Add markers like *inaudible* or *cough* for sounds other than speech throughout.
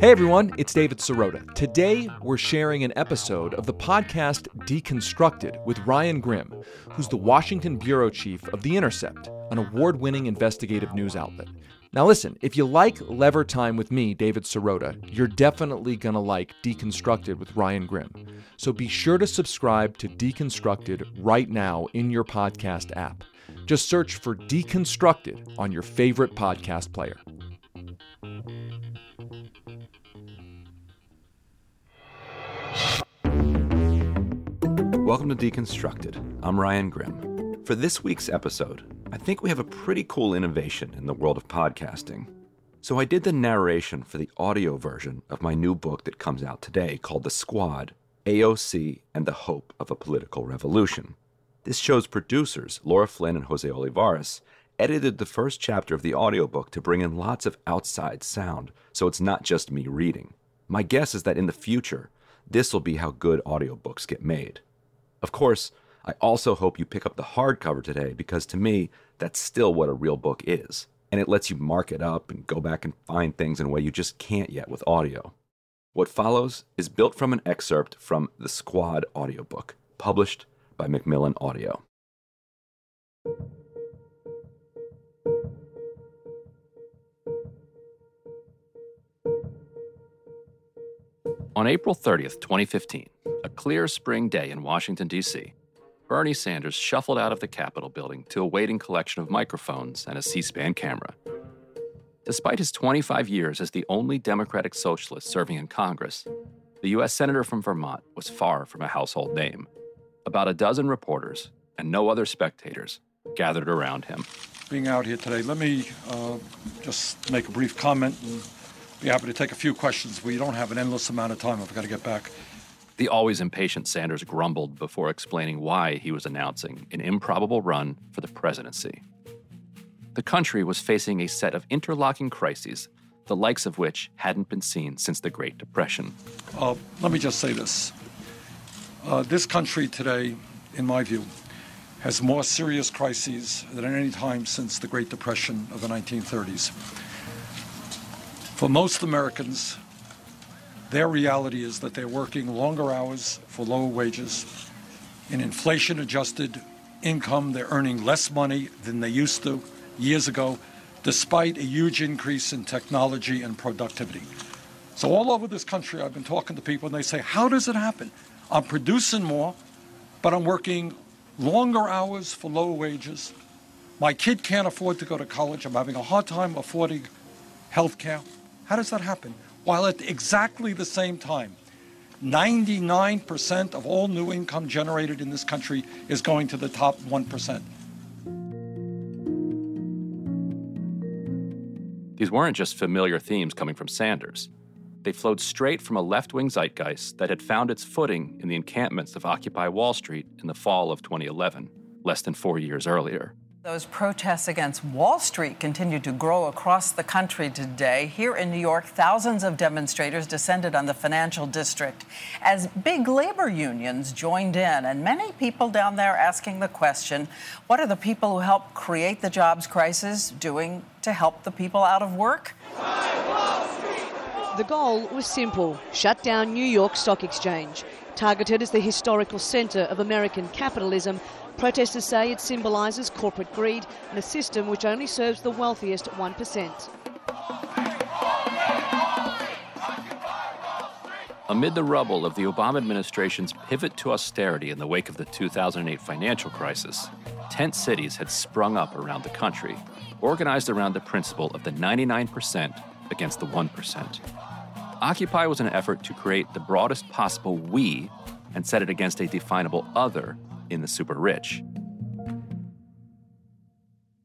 Hey everyone, it's David Sirota. Today we're sharing an episode of the podcast Deconstructed with Ryan Grim, who's the Washington bureau chief of The Intercept, an award winning investigative news outlet. Now, listen, if you like Lever Time with me, David Sirota, you're definitely going to like Deconstructed with Ryan Grim. So be sure to subscribe to Deconstructed right now in your podcast app. Just search for Deconstructed on your favorite podcast player. Welcome to Deconstructed. I'm Ryan Grim. For this week's episode, I think we have a pretty cool innovation in the world of podcasting. So I did the narration for the audio version of my new book that comes out today called The Squad AOC and the Hope of a Political Revolution. This show's producers, Laura Flynn and Jose Olivares, edited the first chapter of the audiobook to bring in lots of outside sound, so it's not just me reading. My guess is that in the future, this will be how good audiobooks get made. Of course, I also hope you pick up the hardcover today because to me, that's still what a real book is. And it lets you mark it up and go back and find things in a way you just can't yet with audio. What follows is built from an excerpt from the Squad audiobook, published by Macmillan Audio. On April 30th, 2015, a clear spring day in Washington, D.C., Bernie Sanders shuffled out of the Capitol building to a waiting collection of microphones and a C SPAN camera. Despite his 25 years as the only Democratic socialist serving in Congress, the U.S. Senator from Vermont was far from a household name. About a dozen reporters and no other spectators gathered around him. Being out here today, let me uh, just make a brief comment and be happy to take a few questions. We don't have an endless amount of time. I've got to get back. The always impatient Sanders grumbled before explaining why he was announcing an improbable run for the presidency. The country was facing a set of interlocking crises, the likes of which hadn't been seen since the Great Depression. Uh, let me just say this. Uh, this country today, in my view, has more serious crises than at any time since the Great Depression of the 1930s. For most Americans, their reality is that they're working longer hours for lower wages. In inflation adjusted income, they're earning less money than they used to years ago, despite a huge increase in technology and productivity. So, all over this country, I've been talking to people and they say, How does it happen? I'm producing more, but I'm working longer hours for lower wages. My kid can't afford to go to college. I'm having a hard time affording health care. How does that happen? While at exactly the same time, 99% of all new income generated in this country is going to the top 1%. These weren't just familiar themes coming from Sanders. They flowed straight from a left wing zeitgeist that had found its footing in the encampments of Occupy Wall Street in the fall of 2011, less than four years earlier. Those protests against Wall Street continued to grow across the country today. Here in New York, thousands of demonstrators descended on the financial district as big labor unions joined in. And many people down there asking the question what are the people who helped create the jobs crisis doing to help the people out of work? The goal was simple shut down New York Stock Exchange. Targeted as the historical centre of American capitalism, Protesters say it symbolises corporate greed and a system which only serves the wealthiest 1%. Amid the rubble of the Obama administration's pivot to austerity in the wake of the 2008 financial crisis, tent cities had sprung up around the country, organized around the principle of the 99% against the 1%. Occupy was an effort to create the broadest possible we and set it against a definable other in the super rich.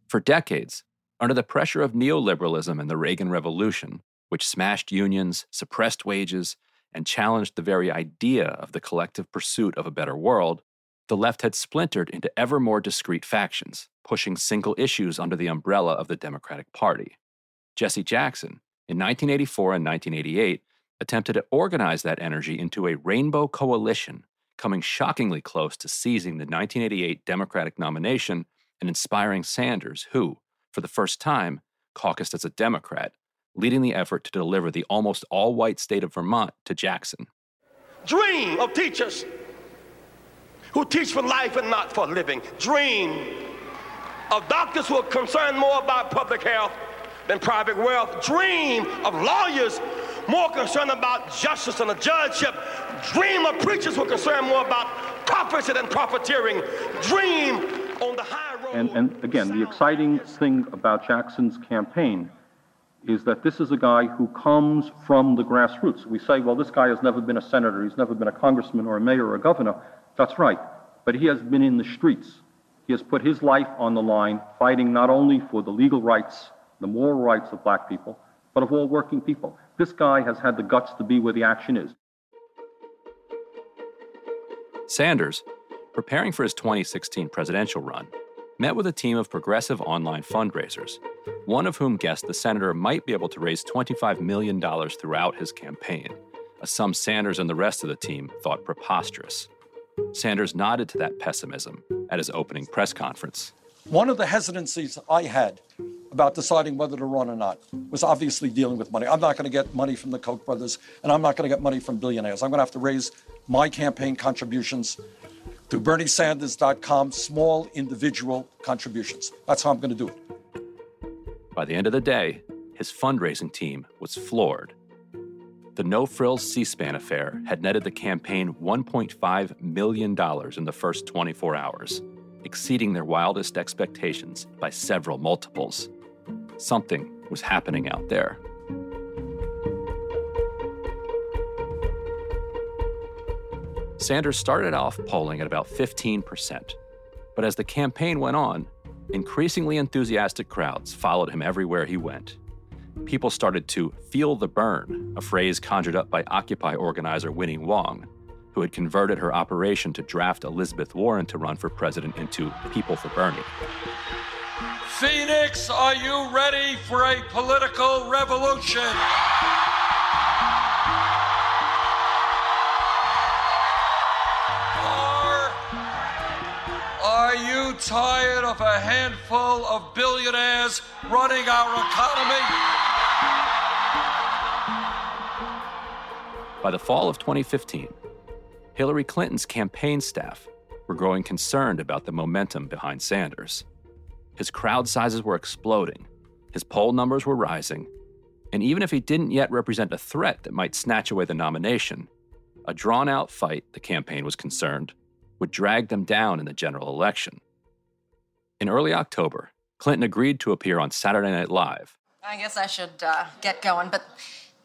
For decades, under the pressure of neoliberalism and the Reagan Revolution, which smashed unions, suppressed wages, and challenged the very idea of the collective pursuit of a better world, the left had splintered into ever more discrete factions, pushing single issues under the umbrella of the Democratic Party. Jesse Jackson, in 1984 and 1988, attempted to organize that energy into a rainbow coalition, coming shockingly close to seizing the 1988 Democratic nomination and inspiring Sanders, who, for the first time, caucused as a Democrat, leading the effort to deliver the almost all white state of Vermont to Jackson. Dream of teachers who teach for life and not for living. Dream of doctors who are concerned more about public health than private wealth. Dream of lawyers more concerned about justice and a judgeship. Dream of preachers who are concerned more about prophecy than profiteering. Dream on the high road. And, and again, the exciting thing about Jackson's campaign is that this is a guy who comes from the grassroots. We say, well, this guy has never been a senator, he's never been a congressman or a mayor or a governor. That's right. But he has been in the streets. He has put his life on the line, fighting not only for the legal rights, the moral rights of black people, but of all working people. This guy has had the guts to be where the action is. Sanders, preparing for his 2016 presidential run, met with a team of progressive online fundraisers, one of whom guessed the senator might be able to raise $25 million throughout his campaign, a sum Sanders and the rest of the team thought preposterous. Sanders nodded to that pessimism at his opening press conference. One of the hesitancies I had about deciding whether to run or not was obviously dealing with money. I'm not going to get money from the Koch brothers, and I'm not going to get money from billionaires. I'm going to have to raise my campaign contributions through BernieSanders.com, small individual contributions. That's how I'm going to do it. By the end of the day, his fundraising team was floored. The No Frills C SPAN affair had netted the campaign $1.5 million in the first 24 hours, exceeding their wildest expectations by several multiples. Something was happening out there. Sanders started off polling at about 15%, but as the campaign went on, increasingly enthusiastic crowds followed him everywhere he went. People started to feel the burn, a phrase conjured up by Occupy organizer Winnie Wong, who had converted her operation to draft Elizabeth Warren to run for president into People for Bernie. Phoenix, are you ready for a political revolution? Or are you tired of a handful of billionaires running our economy? By the fall of 2015, Hillary Clinton's campaign staff were growing concerned about the momentum behind Sanders. His crowd sizes were exploding, his poll numbers were rising, and even if he didn't yet represent a threat that might snatch away the nomination, a drawn out fight, the campaign was concerned, would drag them down in the general election. In early October, Clinton agreed to appear on Saturday Night Live. I guess I should uh, get going, but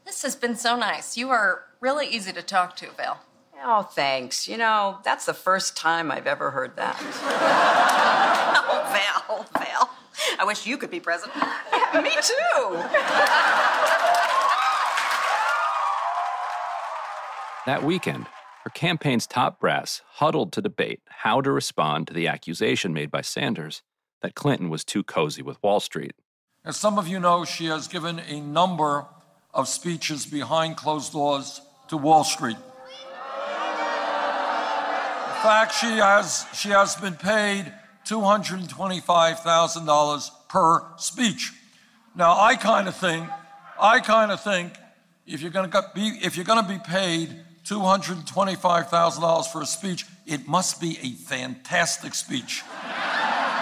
this has been so nice. You are really easy to talk to, Val. Oh, thanks. You know, that's the first time I've ever heard that. *laughs* oh, Val, Val. I wish you could be president. Yeah, me too. That weekend, her campaign's top brass huddled to debate how to respond to the accusation made by Sanders that Clinton was too cozy with Wall Street. As some of you know, she has given a number of speeches behind closed doors to Wall Street. Fact, she has, she has been paid $225,000 per speech. Now, I kind of think, I kind of think, if you're going to be, if you're going to be paid $225,000 for a speech, it must be a fantastic speech.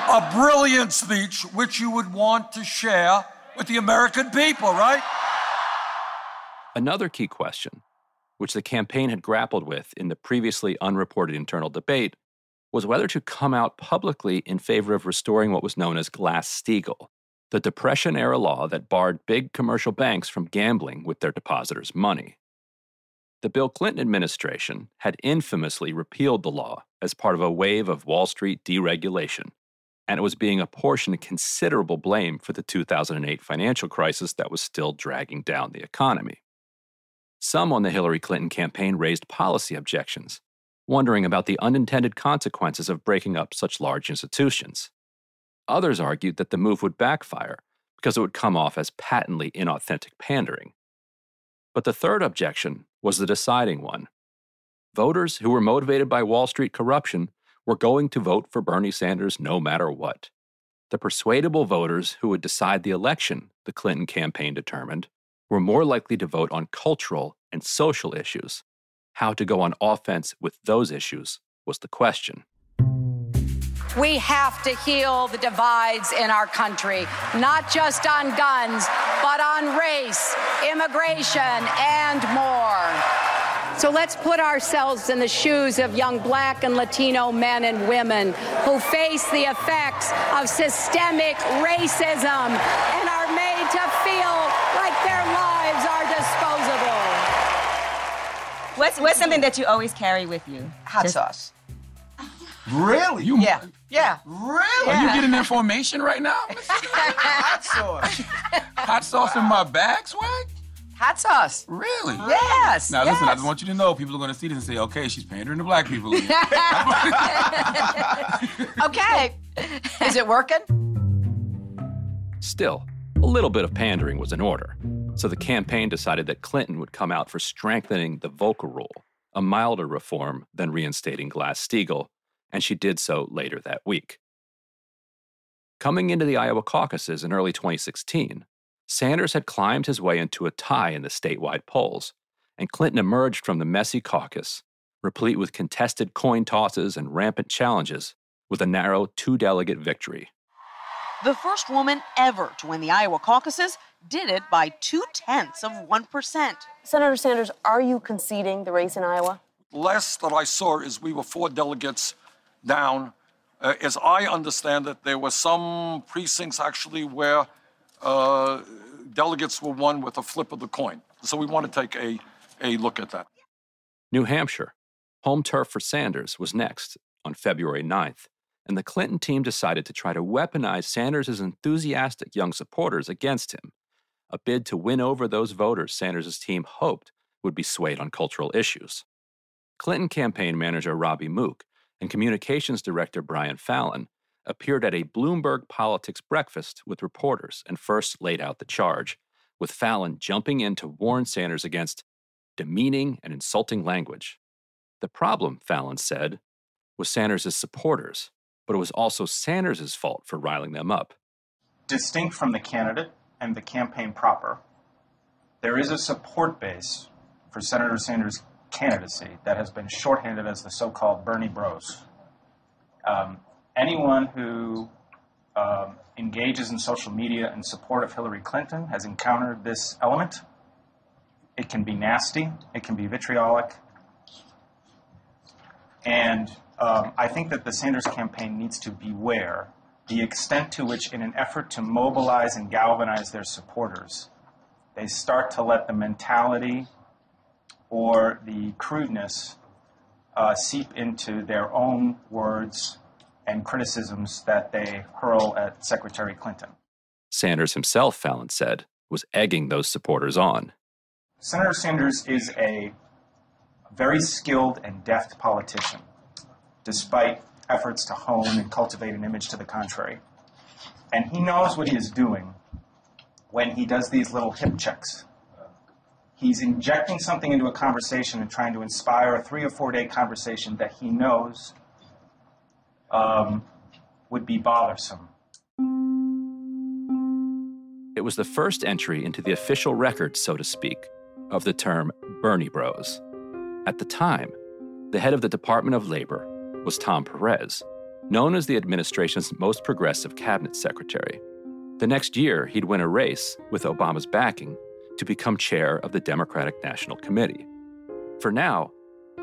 a brilliant speech which you would want to share with the American people, right? Another key question, which the campaign had grappled with in the previously unreported internal debate, was whether to come out publicly in favor of restoring what was known as Glass Steagall, the Depression era law that barred big commercial banks from gambling with their depositors' money. The Bill Clinton administration had infamously repealed the law as part of a wave of Wall Street deregulation, and it was being apportioned considerable blame for the 2008 financial crisis that was still dragging down the economy. Some on the Hillary Clinton campaign raised policy objections, wondering about the unintended consequences of breaking up such large institutions. Others argued that the move would backfire because it would come off as patently inauthentic pandering. But the third objection was the deciding one. Voters who were motivated by Wall Street corruption were going to vote for Bernie Sanders no matter what. The persuadable voters who would decide the election, the Clinton campaign determined, were more likely to vote on cultural and social issues. How to go on offense with those issues was the question. We have to heal the divides in our country, not just on guns, but on race, immigration, and more. So let's put ourselves in the shoes of young black and Latino men and women who face the effects of systemic racism and are made to feel like their lives are disposable. What's, what's something that you always carry with you? Hot Just, sauce. Really? You yeah. Yeah. Really? Are you getting information right now? *laughs* Hot sauce. Hot sauce in my bag, swag? Hot sauce. Really? Yes. Now yes. listen, I just want you to know people are going to see this and say, okay, she's pandering to black people. *laughs* *laughs* okay. Is it working? Still, a little bit of pandering was in order. So the campaign decided that Clinton would come out for strengthening the Volcker Rule, a milder reform than reinstating Glass Steagall, and she did so later that week. Coming into the Iowa caucuses in early 2016, Sanders had climbed his way into a tie in the statewide polls, and Clinton emerged from the messy caucus, replete with contested coin tosses and rampant challenges, with a narrow two delegate victory. The first woman ever to win the Iowa caucuses did it by two tenths of 1%. Senator Sanders, are you conceding the race in Iowa? Last that I saw is we were four delegates down. Uh, as I understand it, there were some precincts actually where uh, delegates were won with a flip of the coin. So we want to take a, a look at that. New Hampshire, home turf for Sanders, was next on February 9th, and the Clinton team decided to try to weaponize Sanders' enthusiastic young supporters against him, a bid to win over those voters Sanders' team hoped would be swayed on cultural issues. Clinton campaign manager Robbie Mook and communications director Brian Fallon appeared at a Bloomberg Politics breakfast with reporters and first laid out the charge, with Fallon jumping in to warn Sanders against demeaning and insulting language. The problem, Fallon said, was Sanders' supporters, but it was also Sanders' fault for riling them up. Distinct from the candidate and the campaign proper, there is a support base for Senator Sanders' candidacy that has been shorthanded as the so called Bernie Bros. Um, anyone who um, engages in social media in support of Hillary Clinton has encountered this element. It can be nasty, it can be vitriolic. And um, I think that the Sanders campaign needs to beware the extent to which, in an effort to mobilize and galvanize their supporters, they start to let the mentality or the crudeness uh, seep into their own words and criticisms that they hurl at Secretary Clinton. Sanders himself, Fallon said, was egging those supporters on. Senator Sanders is a very skilled and deft politician, despite efforts to hone and cultivate an image to the contrary. And he knows what he is doing when he does these little hip checks. He's injecting something into a conversation and trying to inspire a three or four day conversation that he knows um, would be bothersome. It was the first entry into the official record, so to speak, of the term Bernie Bros. At the time, the head of the Department of Labor was Tom Perez, known as the administration's most progressive cabinet secretary. The next year, he'd win a race with Obama's backing to become chair of the Democratic National Committee. For now,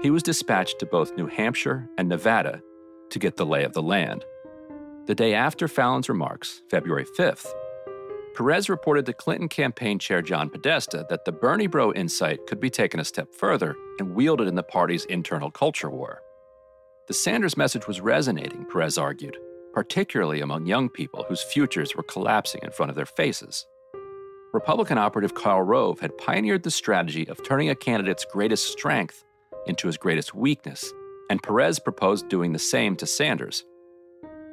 he was dispatched to both New Hampshire and Nevada to get the lay of the land. The day after Fallon's remarks, February 5th, Perez reported to Clinton campaign chair John Podesta that the Bernie Bro insight could be taken a step further and wielded in the party's internal culture war. The Sanders message was resonating, Perez argued, particularly among young people whose futures were collapsing in front of their faces. Republican operative Karl Rove had pioneered the strategy of turning a candidate's greatest strength into his greatest weakness, and Perez proposed doing the same to Sanders.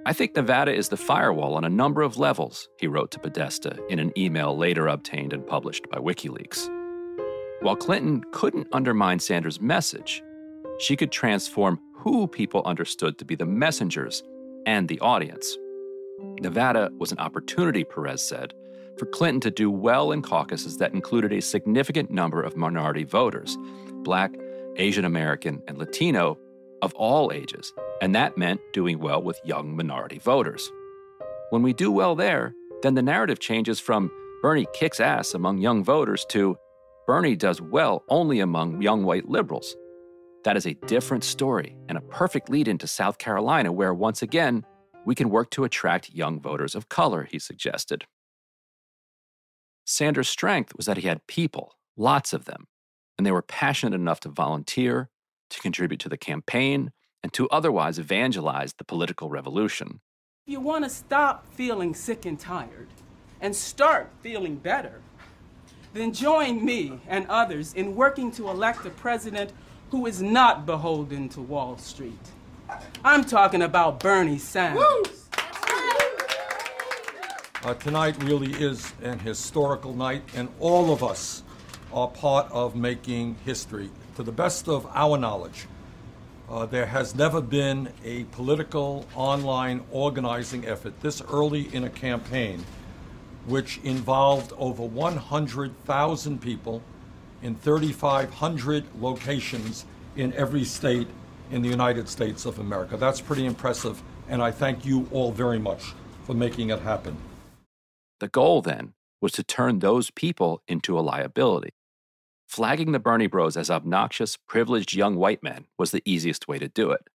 I think Nevada is the firewall on a number of levels, he wrote to Podesta in an email later obtained and published by WikiLeaks. While Clinton couldn't undermine Sanders' message, she could transform who people understood to be the messengers and the audience. Nevada was an opportunity, Perez said, for Clinton to do well in caucuses that included a significant number of minority voters black, Asian American, and Latino of all ages, and that meant doing well with young minority voters. When we do well there, then the narrative changes from Bernie kicks ass among young voters to Bernie does well only among young white liberals. That is a different story and a perfect lead into South Carolina, where once again, we can work to attract young voters of color, he suggested. Sanders' strength was that he had people, lots of them, and they were passionate enough to volunteer, to contribute to the campaign, and to otherwise evangelize the political revolution. If you want to stop feeling sick and tired and start feeling better, then join me and others in working to elect a president who is not beholden to Wall Street. I'm talking about Bernie Sanders. Uh, tonight really is an historical night, and all of us are part of making history. To the best of our knowledge, uh, there has never been a political online organizing effort this early in a campaign, which involved over 100,000 people in 3,500 locations in every state in the United States of America. That's pretty impressive, and I thank you all very much for making it happen. The goal then was to turn those people into a liability. Flagging the Bernie bros as obnoxious, privileged young white men was the easiest way to do it.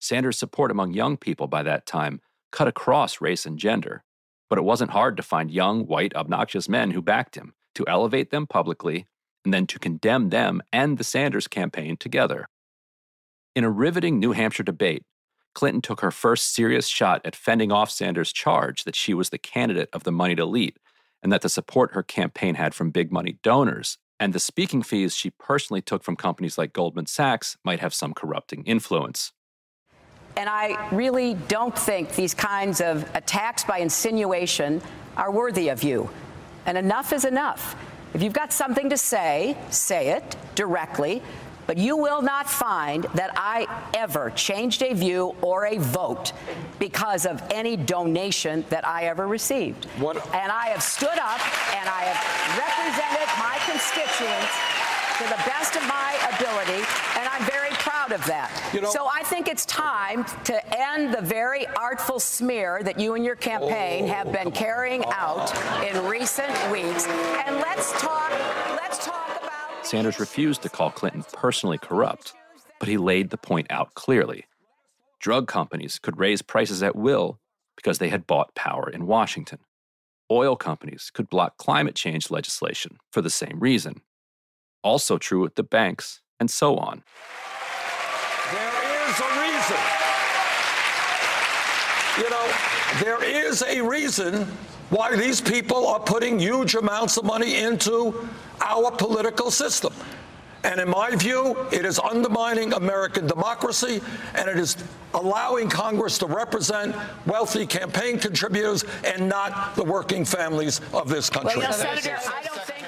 Sanders' support among young people by that time cut across race and gender, but it wasn't hard to find young, white, obnoxious men who backed him, to elevate them publicly, and then to condemn them and the Sanders campaign together. In a riveting New Hampshire debate, Clinton took her first serious shot at fending off Sanders' charge that she was the candidate of the moneyed elite and that the support her campaign had from big money donors and the speaking fees she personally took from companies like Goldman Sachs might have some corrupting influence. And I really don't think these kinds of attacks by insinuation are worthy of you. And enough is enough. If you've got something to say, say it directly. But you will not find that I ever changed a view or a vote because of any donation that I ever received. What? And I have stood up and I have represented my constituents to the best of my ability, and I'm very proud of that. You know, so I think it's time to end the very artful smear that you and your campaign oh, have been oh. carrying out in recent weeks. And let's talk, let's talk Sanders refused to call Clinton personally corrupt, but he laid the point out clearly. Drug companies could raise prices at will because they had bought power in Washington. Oil companies could block climate change legislation for the same reason. Also true with the banks, and so on. There is a reason. You know, there is a reason why these people are putting huge amounts of money into our political system. And in my view, it is undermining American democracy and it is allowing Congress to represent wealthy campaign contributors and not the working families of this country. Well, Senator, I don't think.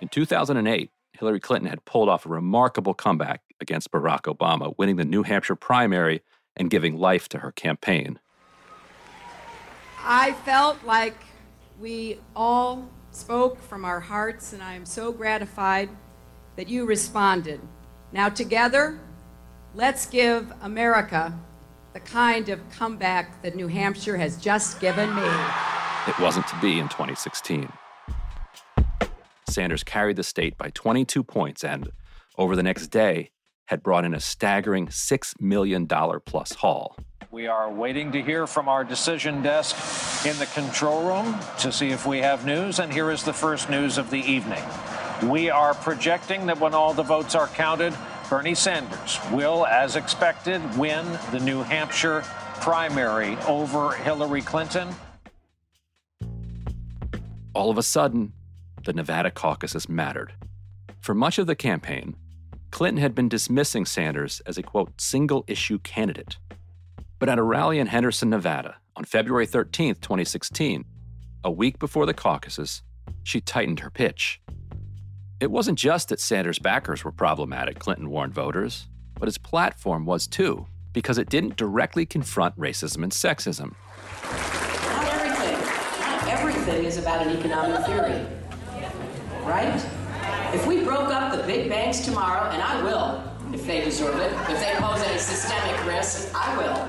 In 2008, Hillary Clinton had pulled off a remarkable comeback against Barack Obama, winning the New Hampshire primary and giving life to her campaign. I felt like we all spoke from our hearts, and I am so gratified that you responded. Now, together, let's give America the kind of comeback that New Hampshire has just given me. It wasn't to be in 2016. Sanders carried the state by 22 points and, over the next day, had brought in a staggering $6 million plus haul. We are waiting to hear from our decision desk in the control room to see if we have news. And here is the first news of the evening. We are projecting that when all the votes are counted, Bernie Sanders will, as expected, win the New Hampshire primary over Hillary Clinton. All of a sudden, the Nevada caucuses mattered. For much of the campaign, Clinton had been dismissing Sanders as a quote, single issue candidate. But at a rally in Henderson, Nevada on February 13, 2016, a week before the caucuses, she tightened her pitch. It wasn't just that Sanders' backers were problematic, Clinton warned voters, but his platform was too, because it didn't directly confront racism and sexism. Not everything, not everything is about an economic theory, right? If we broke up the big banks tomorrow, and I will, if they deserve it, if they pose any systemic risk, I will.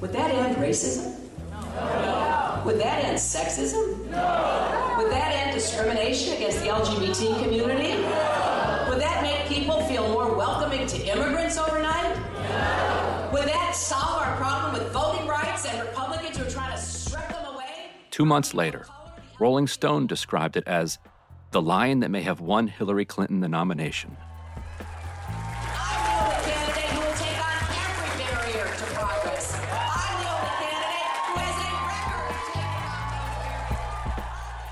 Would that end racism? No. Would that end sexism? No. Would that end discrimination against the LGBT community? No. Would that make people feel more welcoming to immigrants overnight? No. Would that solve our problem with voting rights and Republicans who are trying to strip them away? Two months later, Rolling Stone described it as the lion that may have won Hillary Clinton the nomination.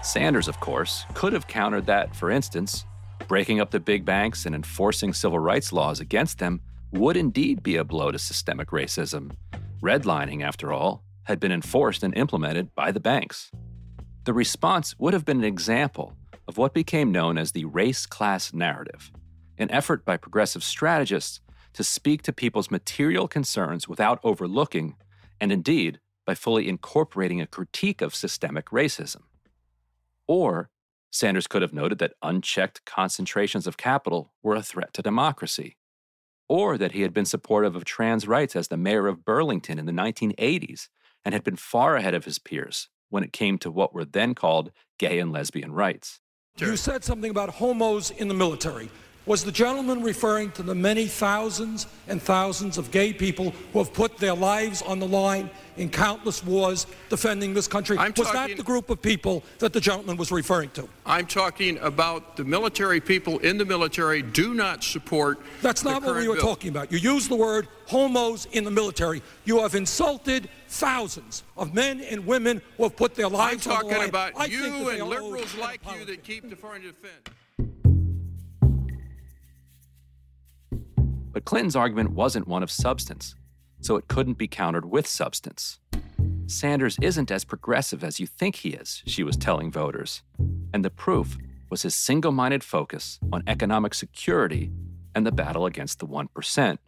Sanders, of course, could have countered that, for instance. Breaking up the big banks and enforcing civil rights laws against them would indeed be a blow to systemic racism. Redlining, after all, had been enforced and implemented by the banks. The response would have been an example of what became known as the race class narrative, an effort by progressive strategists to speak to people's material concerns without overlooking, and indeed by fully incorporating a critique of systemic racism. Or Sanders could have noted that unchecked concentrations of capital were a threat to democracy. Or that he had been supportive of trans rights as the mayor of Burlington in the 1980s and had been far ahead of his peers when it came to what were then called gay and lesbian rights. You said something about homos in the military. Was the gentleman referring to the many thousands and thousands of gay people who have put their lives on the line in countless wars defending this country? I'm was talking- that the group of people that the gentleman was referring to? I'm talking about the military people in the military do not support. That's not what we were bill. talking about. You used the word homos in the military. You have insulted thousands of men and women who have put their I'm lives on the line talking line. about I you and liberals like you that keep the foreign defense. But Clinton's argument wasn't one of substance, so it couldn't be countered with substance. Sanders isn't as progressive as you think he is, she was telling voters. And the proof was his single minded focus on economic security and the battle against the 1%.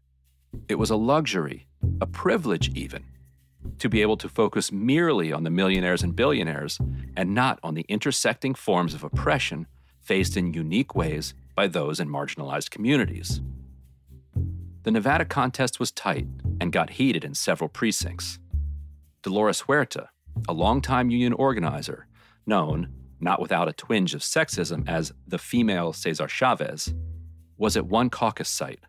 It was a luxury, a privilege even, to be able to focus merely on the millionaires and billionaires and not on the intersecting forms of oppression faced in unique ways by those in marginalized communities. The Nevada contest was tight and got heated in several precincts. Dolores Huerta, a longtime union organizer, known, not without a twinge of sexism, as the female Cesar Chavez, was at one caucus site.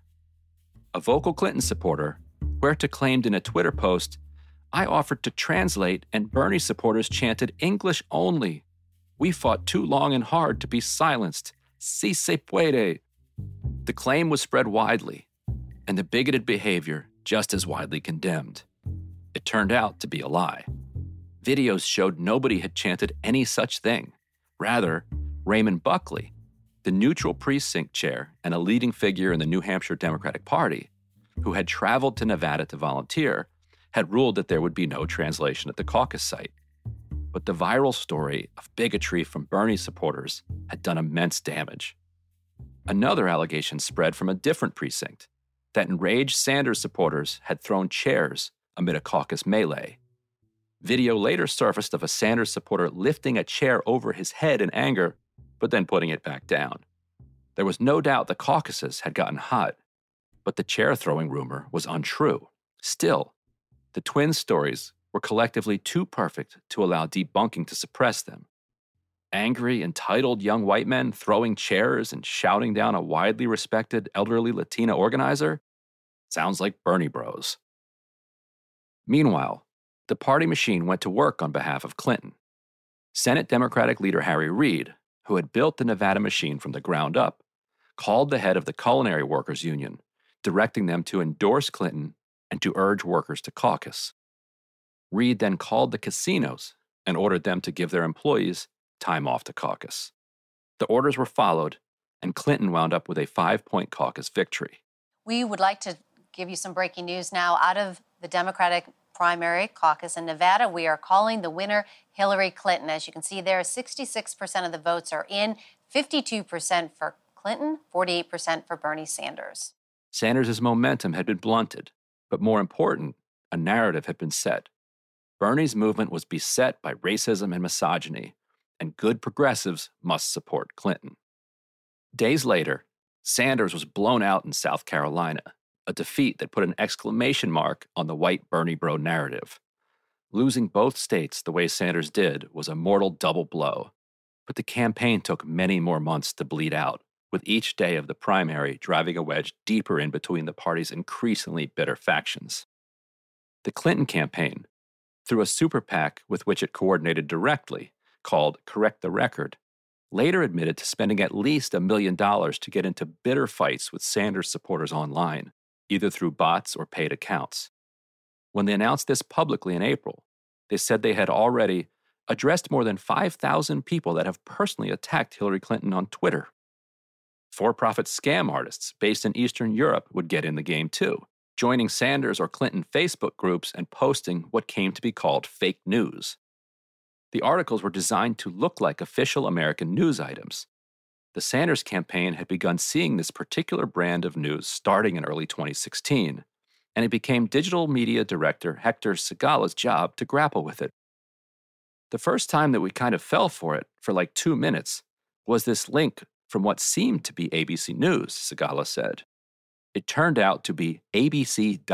A vocal Clinton supporter, Huerta claimed in a Twitter post, I offered to translate, and Bernie supporters chanted English only. We fought too long and hard to be silenced. Si se puede. The claim was spread widely, and the bigoted behavior just as widely condemned. It turned out to be a lie. Videos showed nobody had chanted any such thing. Rather, Raymond Buckley, the neutral precinct chair and a leading figure in the New Hampshire Democratic Party, who had traveled to Nevada to volunteer, had ruled that there would be no translation at the caucus site. But the viral story of bigotry from Bernie supporters had done immense damage. Another allegation spread from a different precinct that enraged Sanders supporters had thrown chairs amid a caucus melee. Video later surfaced of a Sanders supporter lifting a chair over his head in anger, but then putting it back down. There was no doubt the caucuses had gotten hot, but the chair throwing rumor was untrue. Still, the twin stories were collectively too perfect to allow debunking to suppress them. Angry, entitled young white men throwing chairs and shouting down a widely respected elderly Latina organizer? Sounds like Bernie Bros. Meanwhile, the party machine went to work on behalf of Clinton. Senate Democratic leader Harry Reid, who had built the Nevada machine from the ground up, called the head of the Culinary Workers Union, directing them to endorse Clinton and to urge workers to caucus. Reid then called the casinos and ordered them to give their employees time off to caucus. The orders were followed, and Clinton wound up with a five point caucus victory. We would like to give you some breaking news now out of the Democratic primary caucus in Nevada. We are calling the winner Hillary Clinton. As you can see there, 66% of the votes are in, 52% for Clinton, 48% for Bernie Sanders. Sanders' momentum had been blunted, but more important, a narrative had been set. Bernie's movement was beset by racism and misogyny, and good progressives must support Clinton. Days later, Sanders was blown out in South Carolina, a defeat that put an exclamation mark on the white Bernie bro narrative. Losing both states the way Sanders did was a mortal double blow, but the campaign took many more months to bleed out, with each day of the primary driving a wedge deeper in between the party's increasingly bitter factions. The Clinton campaign, through a super PAC with which it coordinated directly, called Correct the Record, later admitted to spending at least a million dollars to get into bitter fights with Sanders supporters online, either through bots or paid accounts. When they announced this publicly in April, they said they had already addressed more than 5,000 people that have personally attacked Hillary Clinton on Twitter. For profit scam artists based in Eastern Europe would get in the game too, joining Sanders or Clinton Facebook groups and posting what came to be called fake news. The articles were designed to look like official American news items. The Sanders campaign had begun seeing this particular brand of news starting in early 2016, and it became digital media director Hector Sigala's job to grapple with it. The first time that we kind of fell for it, for like two minutes, was this link from what seemed to be ABC News, Sigala said. It turned out to be abc.com.co,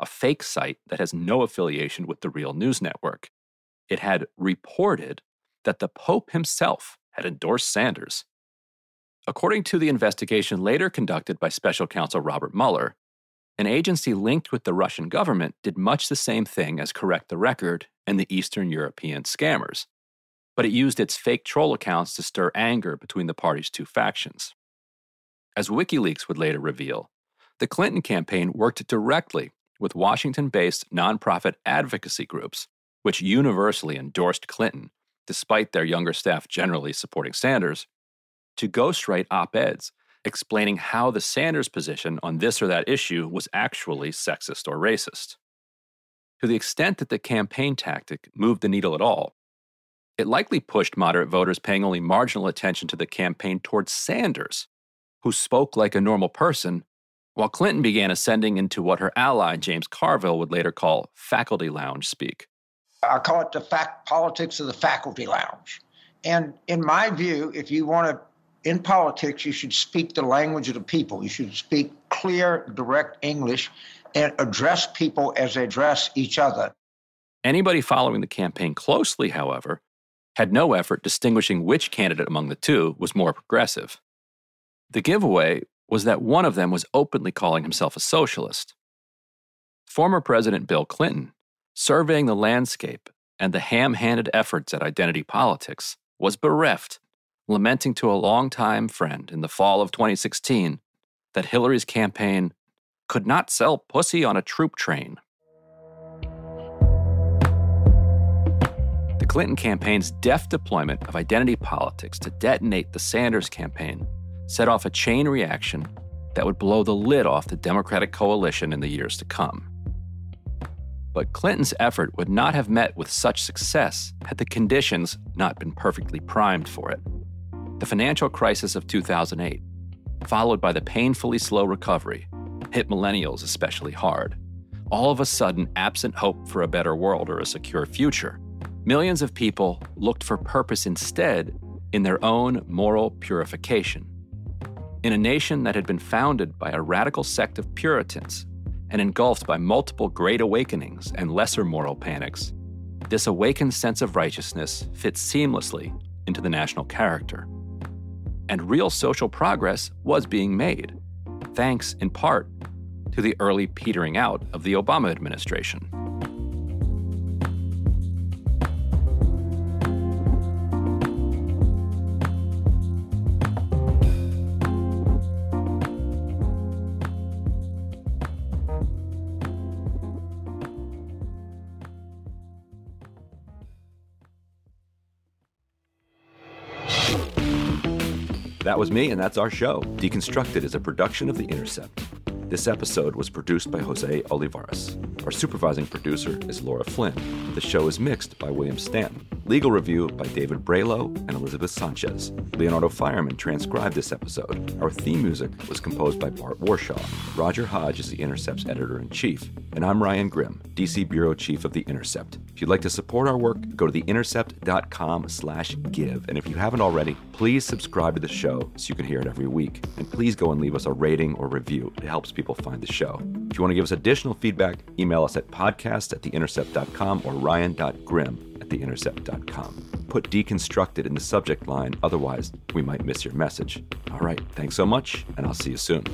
a fake site that has no affiliation with the real news network. It had reported that the Pope himself had endorsed Sanders. According to the investigation later conducted by special counsel Robert Mueller, an agency linked with the Russian government did much the same thing as Correct the Record and the Eastern European scammers, but it used its fake troll accounts to stir anger between the party's two factions. As WikiLeaks would later reveal, the Clinton campaign worked directly with Washington based nonprofit advocacy groups, which universally endorsed Clinton, despite their younger staff generally supporting Sanders, to ghostwrite op eds explaining how the Sanders position on this or that issue was actually sexist or racist. To the extent that the campaign tactic moved the needle at all, it likely pushed moderate voters paying only marginal attention to the campaign towards Sanders, who spoke like a normal person, while Clinton began ascending into what her ally, James Carville, would later call faculty lounge speak. I call it the fact politics of the faculty lounge. And in my view, if you want to in politics, you should speak the language of the people. You should speak clear, direct English and address people as they address each other. Anybody following the campaign closely, however, had no effort distinguishing which candidate among the two was more progressive. The giveaway was that one of them was openly calling himself a socialist. Former President Bill Clinton, surveying the landscape and the ham handed efforts at identity politics, was bereft lamenting to a longtime friend in the fall of 2016 that Hillary's campaign could not sell pussy on a troop train. The Clinton campaign's deft deployment of identity politics to detonate the Sanders campaign set off a chain reaction that would blow the lid off the Democratic coalition in the years to come. But Clinton's effort would not have met with such success had the conditions not been perfectly primed for it the financial crisis of 2008, followed by the painfully slow recovery, hit millennials especially hard. All of a sudden, absent hope for a better world or a secure future, millions of people looked for purpose instead in their own moral purification. In a nation that had been founded by a radical sect of Puritans and engulfed by multiple great awakenings and lesser moral panics, this awakened sense of righteousness fits seamlessly into the national character and real social progress was being made, thanks in part to the early petering out of the Obama administration. That was me, and that's our show. Deconstructed is a production of The Intercept. This episode was produced by Jose Olivares. Our supervising producer is Laura Flynn. The show is mixed by William Stanton. Legal review by David Bralow and Elizabeth Sanchez. Leonardo Faierman transcribed this episode. Our theme music was composed by Bart Warshaw. Roger Hodge is The Intercept's editor in chief. And I'm Ryan Grim, DC Bureau Chief of The Intercept. If you'd like to support our work, go to theintercept.com slash give. And if you haven't already, please subscribe to the show so you can hear it every week. And please go and leave us a rating or review. It helps people find the show. If you want to give us additional feedback, email us at podcast at theintercept.com or ryan.grim at theintercept.com. Put deconstructed in the subject line, otherwise, we might miss your message. All right, thanks so much, and I'll see you soon.